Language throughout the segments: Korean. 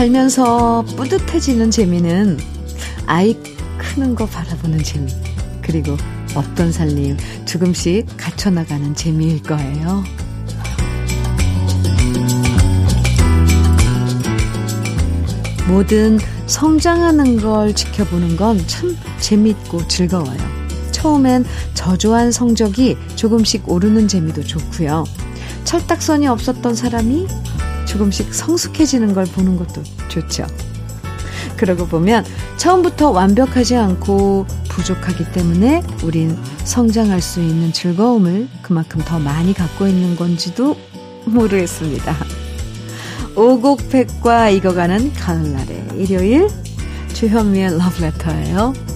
살면서 뿌듯해지는 재미는 아이 크는 거 바라보는 재미. 그리고 없던 살림 조금씩 갖춰나가는 재미일 거예요. 뭐든 성장하는 걸 지켜보는 건 참 재밌고 즐거워요. 처음엔 저조한 성적이 조금씩 오르는 재미도 좋고요. 철딱선이 없었던 사람이 조금씩 성숙해지는 걸 보는 것도 좋죠. 그러고 보면 처음부터 완벽하지 않고 부족하기 때문에 우린 성장할 수 있는 즐거움을 그만큼 더 많이 갖고 있는 건지도 모르겠습니다. 오곡백과 익어가는 가을날의 일요일 주현미의 러브레터예요.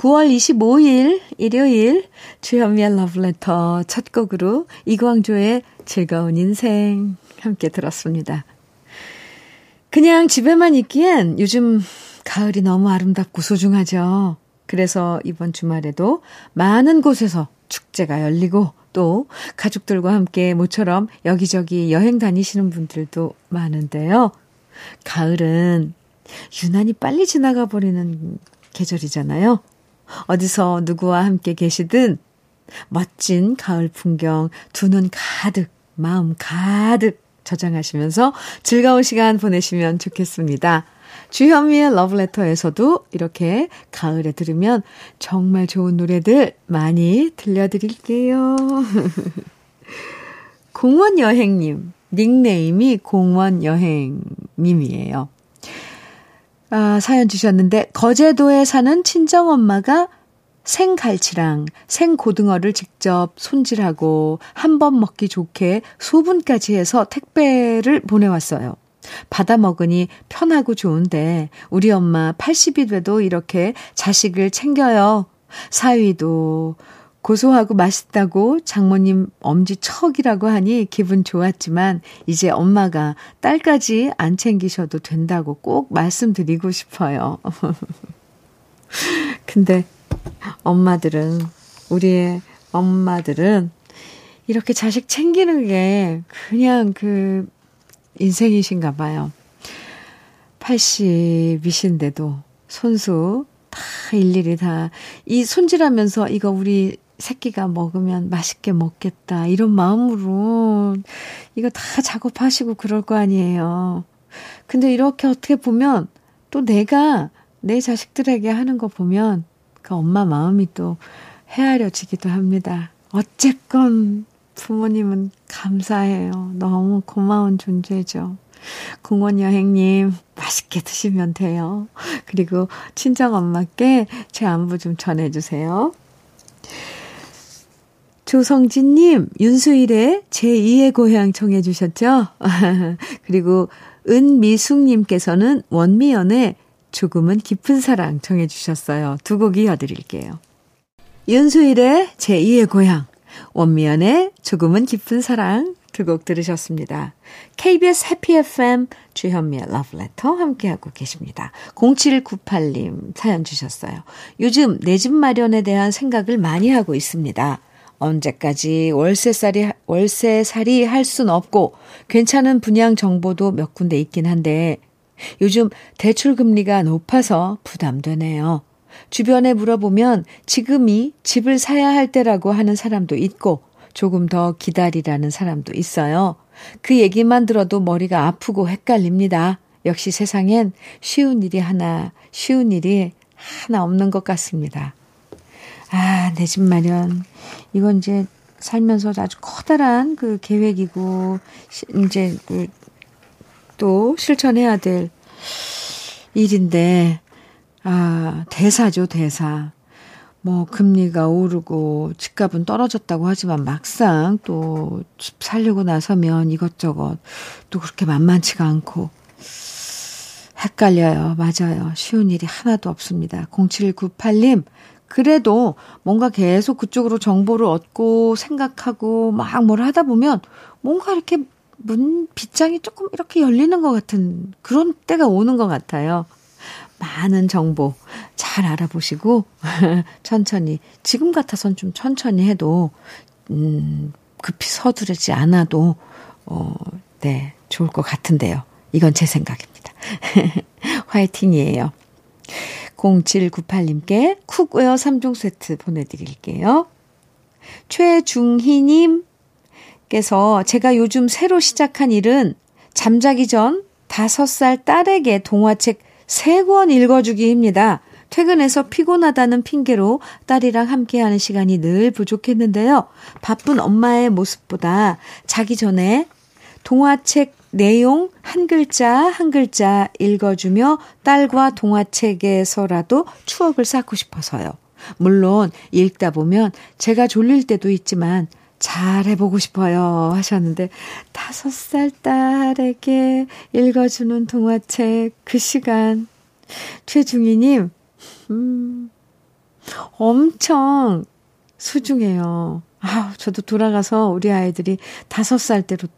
9월 25일 일요일 주현미의 러브레터 첫 곡으로 이광조의 즐거운 인생 함께 들었습니다. 그냥 집에만 있기엔 요즘 가을이 너무 아름답고 소중하죠. 그래서 이번 주말에도 많은 곳에서 축제가 열리고 또 가족들과 함께 모처럼 여기저기 여행 다니시는 분들도 많은데요. 가을은 유난히 빨리 지나가 버리는 계절이잖아요. 어디서 누구와 함께 계시든 멋진 가을 풍경 두 눈 가득, 마음 가득 저장하시면서 즐거운 시간 보내시면 좋겠습니다. 주현미의 러브레터에서도 이렇게 가을에 들으면 정말 좋은 노래들 많이 들려드릴게요. 공원 여행님, 닉네임이 공원 여행님이에요. 아, 사연 주셨는데, 거제도에 사는 친정엄마가 생갈치랑 생고등어를 직접 손질하고 한 번 먹기 좋게 소분까지 해서 택배를 보내왔어요. 받아 먹으니 편하고 좋은데 우리 엄마 80이 돼도 이렇게 자식을 챙겨요. 사위도 고소하고 맛있다고 장모님 엄지 척이라고 하니 기분 좋았지만 이제 엄마가 딸까지 안 챙기셔도 된다고 꼭 말씀드리고 싶어요. 근데 엄마들은 우리의 엄마들은 이렇게 자식 챙기는 게 그냥 그 인생이신가 봐요. 80이신데도 손수 다 일일이 다 이 손질하면서 이거 우리 새끼가 먹으면 맛있게 먹겠다. 이런 마음으로 이거 다 작업하시고 그럴 거 아니에요. 근데 이렇게 어떻게 보면 또 내가 내 자식들에게 하는 거 보면 그 엄마 마음이 또 헤아려지기도 합니다. 어쨌건 부모님은 감사해요. 너무 고마운 존재죠. 공원 여행님 맛있게 드시면 돼요. 그리고 친정 엄마께 제 안부 좀 전해주세요. 조성진님, 윤수일의 제2의 고향 청해 주셨죠? 그리고 은미숙님께서는 원미연의 조금은 깊은 사랑 청해 주셨어요. 두 곡 이어드릴게요. 윤수일의 제2의 고향, 원미연의 조금은 깊은 사랑 두 곡 들으셨습니다. KBS 해피 FM 주현미의 러브레터 함께하고 계십니다. 0798님 사연 주셨어요. 요즘 내 집 마련에 대한 생각을 많이 하고 있습니다. 언제까지 월세살이, 월세살이 할 순 없고 괜찮은 분양 정보도 몇 군데 있긴 한데 요즘 대출금리가 높아서 부담되네요. 주변에 물어보면 지금이 집을 사야 할 때라고 하는 사람도 있고 조금 더 기다리라는 사람도 있어요. 그 얘기만 들어도 머리가 아프고 헷갈립니다. 역시 세상엔 쉬운 일이 하나, 쉬운 일이 하나 없는 것 같습니다. 아, 내 집 마련. 이건 이제 살면서 아주 커다란 그 계획이고, 이제 그 또 실천해야 될 일인데, 아, 대사죠, 대사. 뭐, 금리가 오르고, 집값은 떨어졌다고 하지만 막상 또 집 살려고 나서면 이것저것 또 그렇게 만만치가 않고, 헷갈려요. 맞아요. 쉬운 일이 하나도 없습니다. 0798님, 그래도 뭔가 계속 그쪽으로 정보를 얻고 생각하고 막 뭘 하다 보면 뭔가 이렇게 문, 빗장이 조금 이렇게 열리는 것 같은 그런 때가 오는 것 같아요. 많은 정보 잘 알아보시고 천천히 지금 같아선 좀 천천히 해도 음 급히 서두르지 않아도 어 네, 좋을 것 같은데요. 이건 제 생각입니다. 화이팅이에요. 0798님께 cookware 3종 세트 보내드릴게요. 최중희님께서 제가 요즘 새로 시작한 일은 잠자기 전 5살 딸에게 동화책 3권 읽어주기입니다. 퇴근해서 피곤하다는 핑계로 딸이랑 함께하는 시간이 늘 부족했는데요. 바쁜 엄마의 모습보다 자기 전에 동화책 내용 한 글자 한 글자 읽어주며 딸과 동화책에서라도 추억을 쌓고 싶어서요. 물론 읽다 보면 제가 졸릴 때도 있지만 잘 해보고 싶어요 하셨는데 다섯 살 딸에게 읽어주는 동화책 그 시간 최중희님 음 엄청 소중해요. 아, 저도 돌아가서 우리 아이들이 다섯 살 때로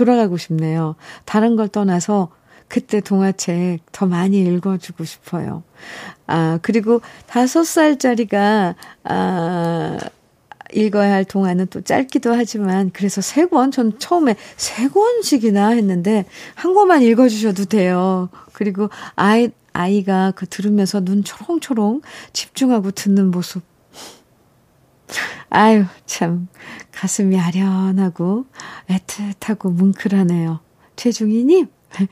돌아가고 싶네요. 다른 걸 떠나서 그때 동화책 더 많이 읽어주고 싶어요. 아, 그리고 다섯 살짜리가, 아, 읽어야 할 동화는 또 짧기도 하지만, 그래서 세 권, 전 처음에 세 권씩이나 했는데, 한 권만 읽어주셔도 돼요. 그리고 아이, 아이가 그 들으면서 눈 초롱초롱 집중하고 듣는 모습. 아유, 참, 가슴이 아련하고 애틋하고 뭉클하네요. 최중희님,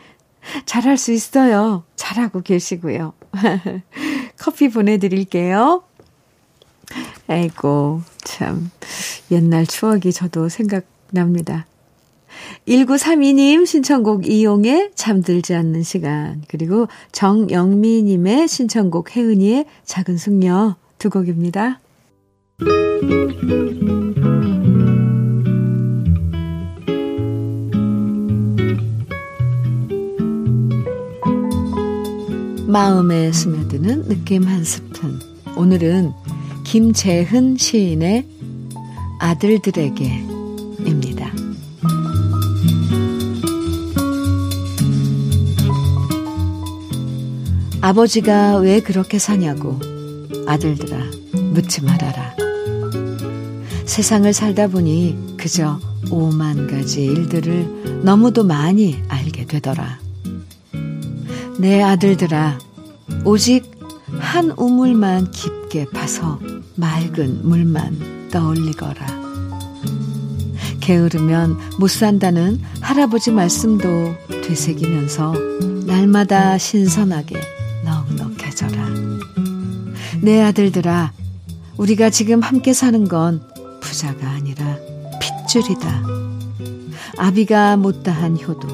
잘할 수 있어요. 잘하고 계시고요. 커피 보내드릴게요. 아이고, 참, 옛날 추억이 저도 생각납니다. 1932님 신청곡 이용해 잠들지 않는 시간, 그리고 정영미님의 신청곡 혜은이의 작은 숙녀 두 곡입니다. 마음에 스며드는 느낌 한 스푼. 오늘은 김재흔 시인의 아들들에게입니다. 아버지가 왜 그렇게 사냐고 아들들아 묻지 말아라. 세상을 살다 보니 그저 오만 가지 일들을 너무도 많이 알게 되더라. 내 아들들아, 오직 한 우물만 깊게 파서 맑은 물만 떠올리거라. 게으르면 못 산다는 할아버지 말씀도 되새기면서 날마다 신선하게 넉넉해져라. 내 아들들아, 우리가 지금 함께 사는 건 부자가 아니라 핏줄이다. 아비가 못다한 효도,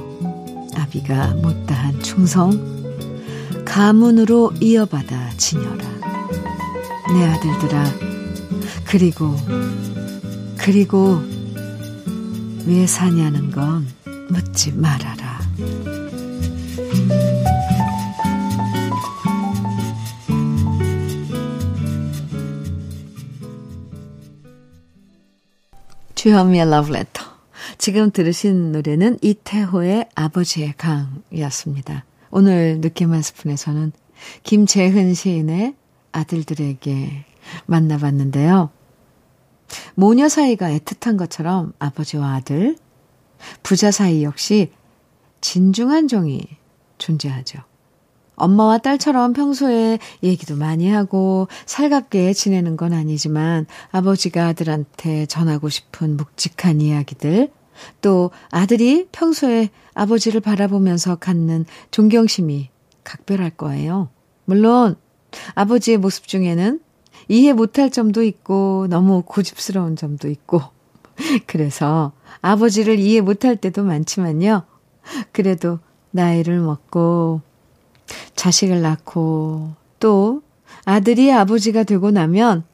아비가 못다한 충성, 가문으로 이어받아 지녀라. 내 아들들아, 그리고, 그리고 왜 사냐는 건 묻지 말아라. 주현미의 러브레터. 지금 들으신 노래는 이태호의 아버지의 강이었습니다. 오늘 느낌 한 스푼에서는 김재흔 시인의 아들들에게 만나봤는데요. 모녀 사이가 애틋한 것처럼 아버지와 아들, 부자 사이 역시 진중한 정이 존재하죠. 엄마와 딸처럼 평소에 얘기도 많이 하고 살갑게 지내는 건 아니지만 아버지가 아들한테 전하고 싶은 묵직한 이야기들, 또 아들이 평소에 아버지를 바라보면서 갖는 존경심이 각별할 거예요. 물론 아버지의 모습 중에는 이해 못할 점도 있고 너무 고집스러운 점도 있고 그래서 아버지를 이해 못할 때도 많지만요. 그래도 나이를 먹고 자식을 낳고 또 아들이 아버지가 되고 나면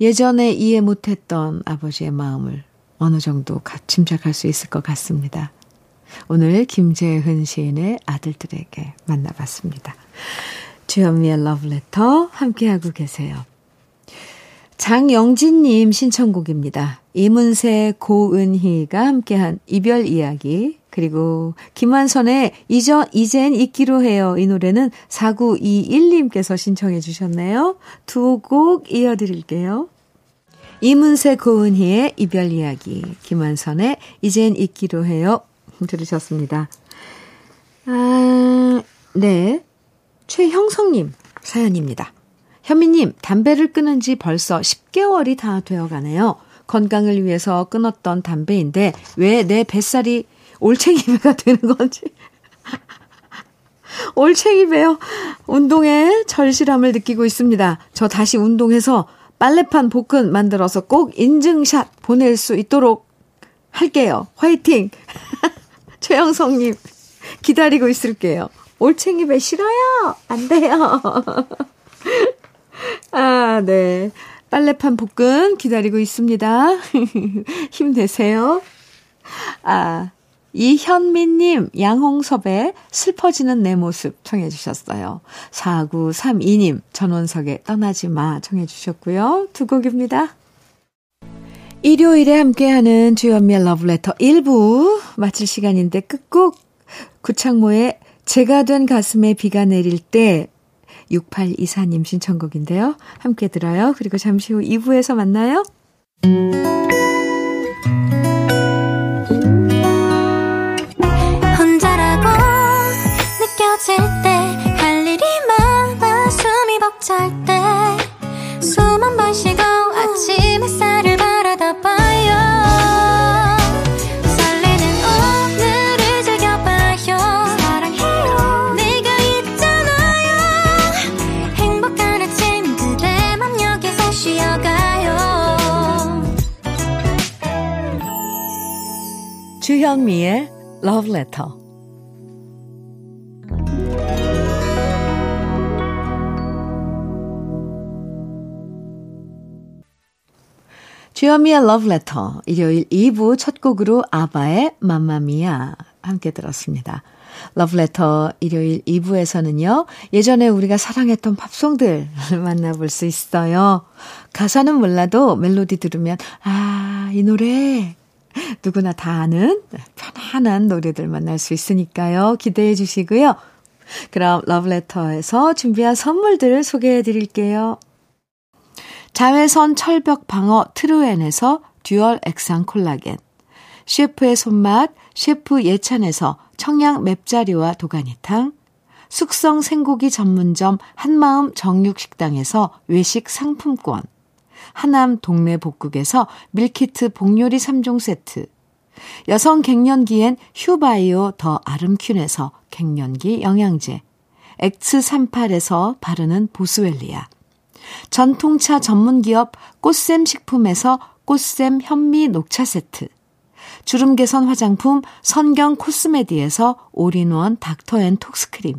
예전에 이해 못했던 아버지의 마음을 어느 정도 짐작할 수 있을 것 같습니다. 오늘 김재흔 시인의 아들들에게 만나봤습니다. 주현미의 러브레터 함께하고 계세요. 장영진님 신청곡입니다. 이문세, 고은희가 함께한 이별 이야기, 그리고 김완선의 이전, 이젠 잊기로 해요. 이 노래는 4921님께서 신청해 주셨네요. 두 곡 이어드릴게요. 이문세 고은희의 이별 이야기, 김완선의 이젠 잊기로 해요. 들으셨습니다. 아, 네. 최형성님 사연입니다. 현미님, 담배를 끊은 지 벌써 10개월이 다 되어 가네요. 건강을 위해서 끊었던 담배인데 왜 내 뱃살이 올챙이 배가 되는 건지. 올챙이 배요. 운동에 절실함을 느끼고 있습니다. 저 다시 운동해서 빨래판 복근 만들어서 꼭 인증샷 보낼 수 있도록 할게요. 화이팅! 최영성님, 기다리고 있을게요. 올챙이 배 싫어요! 안 돼요! 아, 네. 빨래판 복근 기다리고 있습니다. 힘내세요. 아, 이현미님, 양홍섭의 슬퍼지는 내 모습 청해주셨어요. 4932님, 전원석의 떠나지 마 청해주셨고요. 두 곡입니다. 일요일에 함께하는 주연미의 러브레터 1부 마칠 시간인데 끝곡 구창모의 제가 된 가슴에 비가 내릴 때 6824님 신청곡인데요. 함께 들어요. 그리고 잠시 후 2부에서 만나요. 혼자라고 느껴질 때 할 일이 많아 숨이 벅찰 때 숨 한 번 쉬고 아침 햇살을 바 주현미의 Love Letter. 주현미의 Love Letter. 일요일 2부 첫 곡으로 아바의 맘마미아 함께 들었습니다. Letter 일요일 2부에서는요, 예전에 우리가 사랑했던 팝송들 만나볼 수 있어요. 가사는 몰라도 멜로디 들으면, 아, 이 노래 누구나 다 아는 편안한 노래들 만날 수 있으니까요. 기대해 주시고요. 그럼 러브레터에서 준비한 선물들을 소개해 드릴게요. 자외선 철벽 방어 트루엔에서 dual 액상 콜라겐 셰프의 손맛 셰프 예찬에서 청양 맵자리와 도가니탕 숙성 생고기 전문점 한마음 정육식당에서 외식 상품권 하남 동네 복국에서 밀키트 복요리 3종 세트, 여성 갱년기엔 휴바이오 더 아름퀸에서 갱년기 영양제, 엑츠38에서 바르는 보스웰리아, 전통차 전문기업 꽃샘 식품에서 꽃샘 현미 녹차 세트, 주름 개선 화장품 선경 코스메디에서 올인원 닥터앤톡스크림,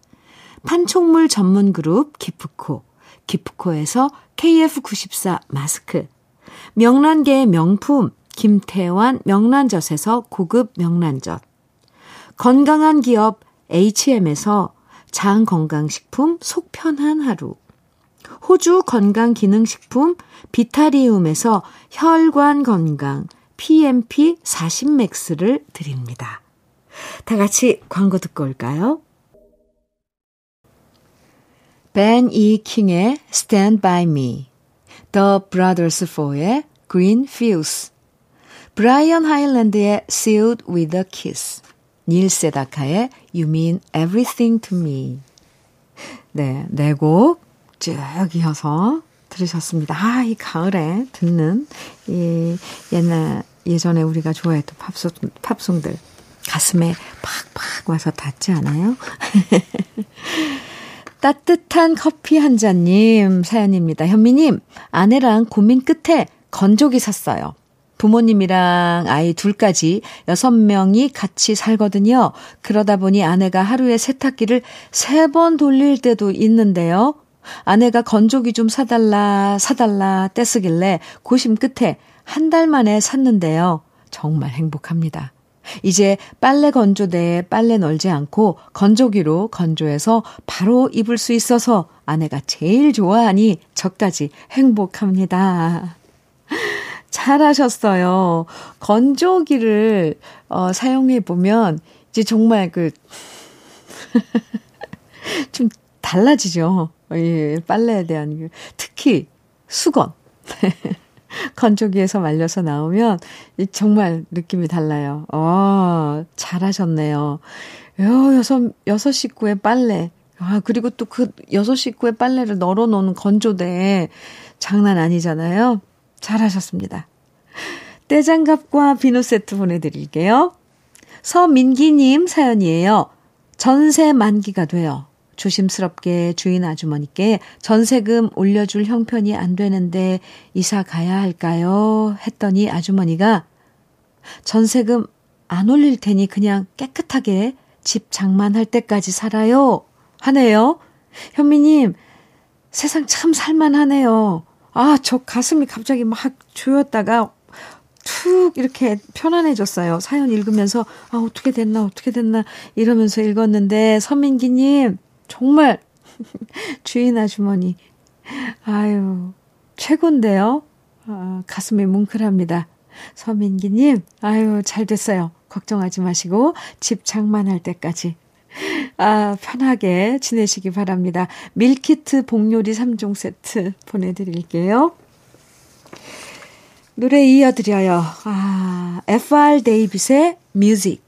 판촉물 전문 그룹 기프코, 기프코에서 KF94 마스크, 명란계의 명품 김태환 명란젓에서 고급 명란젓, 건강한 기업 HM에서 장 건강식품 속편한 하루, 호주 건강기능식품 비타리움에서 혈관 건강 PMP 40맥스를 드립니다. 다 같이 광고 듣고 올까요? 벤이 킹의 Stand By Me, The Brothers Four의 Green Fields, 브라이언 하일랜드의 Sealed with a Kiss, 닐 세다카의 You Mean Everything to Me. 네, 네 곡 쭉 이어서 들으셨습니다. 아, 이 가을에 듣는 이 옛날 예전에 우리가 좋아했던 팝송, 팝송들 가슴에 팍팍 와서 닿지 않아요? 따뜻한 커피 한 잔님 사연입니다. 현미님, 아내랑 고민 끝에 건조기 샀어요. 부모님이랑 아이 둘까지 여섯 명이 같이 살거든요. 그러다 보니 아내가 하루에 세탁기를 세 번 돌릴 때도 있는데요. 아내가 건조기 좀 사달라, 사달라 떼쓰길래 고심 끝에 한 달 만에 샀는데요. 정말 행복합니다. 이제 빨래 건조대에 빨래 널지 않고 건조기로 건조해서 바로 입을 수 있어서 아내가 제일 좋아하니 저까지 행복합니다. 잘하셨어요. 건조기를 어, 사용해 보면 이제 정말 그 좀 달라지죠. 예, 빨래에 대한 그 특히 수건. 건조기에서 말려서 나오면 정말 느낌이 달라요. 어, 잘하셨네요. 여, 여섯, 여섯 식구의 빨래. 아, 그리고 또 그 여섯 식구의 빨래를 널어 놓는 건조대에 장난 아니잖아요. 잘하셨습니다. 떼장갑과 비누 세트 보내드릴게요. 서민기님 사연이에요. 전세 만기가 돼요. 조심스럽게 주인 아주머니께 전세금 올려줄 형편이 안 되는데 이사 가야 할까요? 했더니 아주머니가 전세금 안 올릴 테니 그냥 깨끗하게 집 장만할 때까지 살아요. 하네요. 현미님, 세상 참 살만하네요. 아, 저 가슴이 갑자기 막 조였다가 툭 이렇게 편안해졌어요. 사연 읽으면서, 아, 어떻게 됐나, 어떻게 됐나, 이러면서 읽었는데, 서민기님, 정말 주인 아주머니 아유 최곤데요. 아, 가슴이 뭉클합니다. 서민기님 아유 잘 됐어요. 걱정하지 마시고 집 장만할 때까지 아 편하게 지내시기 바랍니다. 밀키트 복요리 3종 세트 보내드릴게요. 노래 이어드려요. 아, F.R. 데이빗의 Music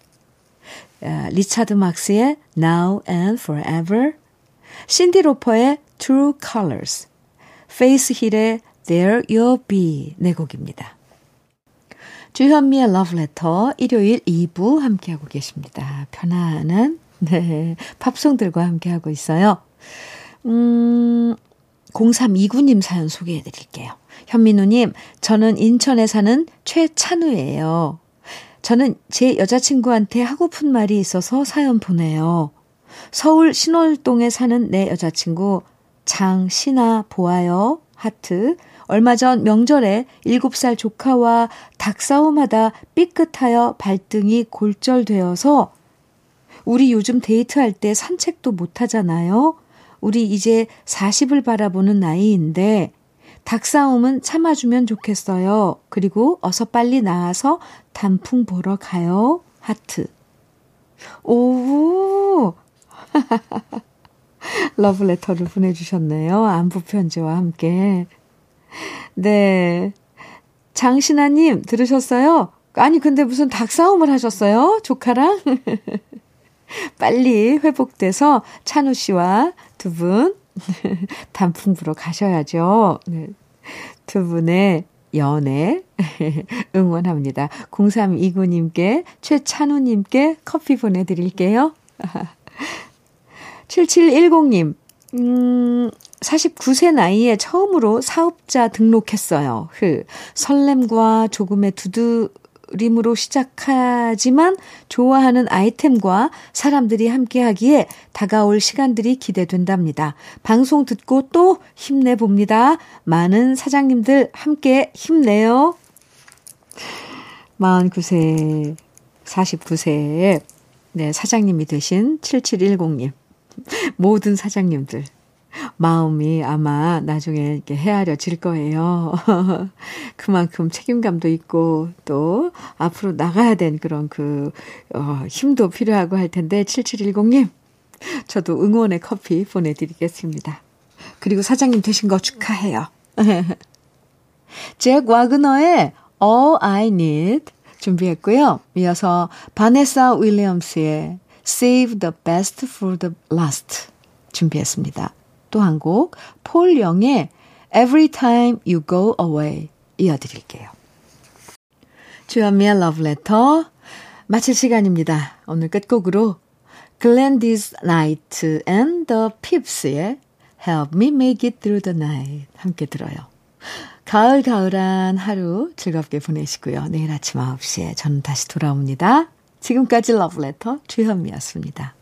리차드 막스의 Now and Forever, 신디 로퍼의 True Colors, 페이스 힐의 There You'll Be 네 곡입니다. 주현미의 Love Letter 일요일 2부 함께하고 계십니다. 편안한 네, 팝송들과 함께하고 있어요. 음, 0329님 사연 소개해 드릴게요. 현민우님, 저는 인천에 사는 최찬우예요. 저는 제 여자친구한테 하고픈 말이 있어서 사연 보내요. 서울 신월동에 사는 내 여자친구 장신아 보아요. 하트. 얼마 전 명절에 7살 조카와 닭싸움하다 삐끗하여 발등이 골절되어서 우리 요즘 데이트할 때 산책도 못 하잖아요. 우리 이제 40을 바라보는 나이인데 닭싸움은 참아주면 좋겠어요. 그리고 어서 빨리 나와서 단풍 보러 가요. 하트. 오! 러브레터를 보내주셨네요. 안부 편지와 함께. 네. 장신아님, 들으셨어요? 아니, 근데 무슨 닭싸움을 하셨어요? 조카랑? 빨리 회복돼서 찬우 씨와 두 분 단풍 보러 가셔야죠. 네. 두 분의 연애 응원합니다. 0329님께 최찬우님께 커피 보내드릴게요. 7710님, 음, 49세 나이에 처음으로 사업자 등록했어요. 흐, 설렘과 조금의 두두, 그 림으로 시작하지만 좋아하는 아이템과 사람들이 함께 하기에 다가올 시간들이 기대된답니다. 방송 듣고 또 힘내봅니다. 많은 사장님들 함께 힘내요. 49세, 49세에 네, 사장님이 되신 7710님. 모든 사장님들 마음이 아마 나중에 이렇게 헤아려질 거예요. 그만큼 책임감도 있고 또 앞으로 나가야 된 그런 그 어, 힘도 필요하고 할 텐데 7710님 저도 응원의 커피 보내드리겠습니다. 그리고 사장님 되신 거 축하해요. 잭 와그너의 All I Need 준비했고요. 이어서 바네사 윌리엄스의 Save the Best for the Last 준비했습니다. 또 한 곡, 폴 영의 Every Time You Go Away 이어드릴게요. 주현미의 Love Letter 마칠 시간입니다. 오늘 끝곡으로 Glendi's Night and the Pips의 Help Me Make It Through the Night 함께 들어요. 가을 가을한 하루 즐겁게 보내시고요. 내일 아침 9시에 저는 다시 돌아옵니다. 지금까지 러브레터 주현미였습니다.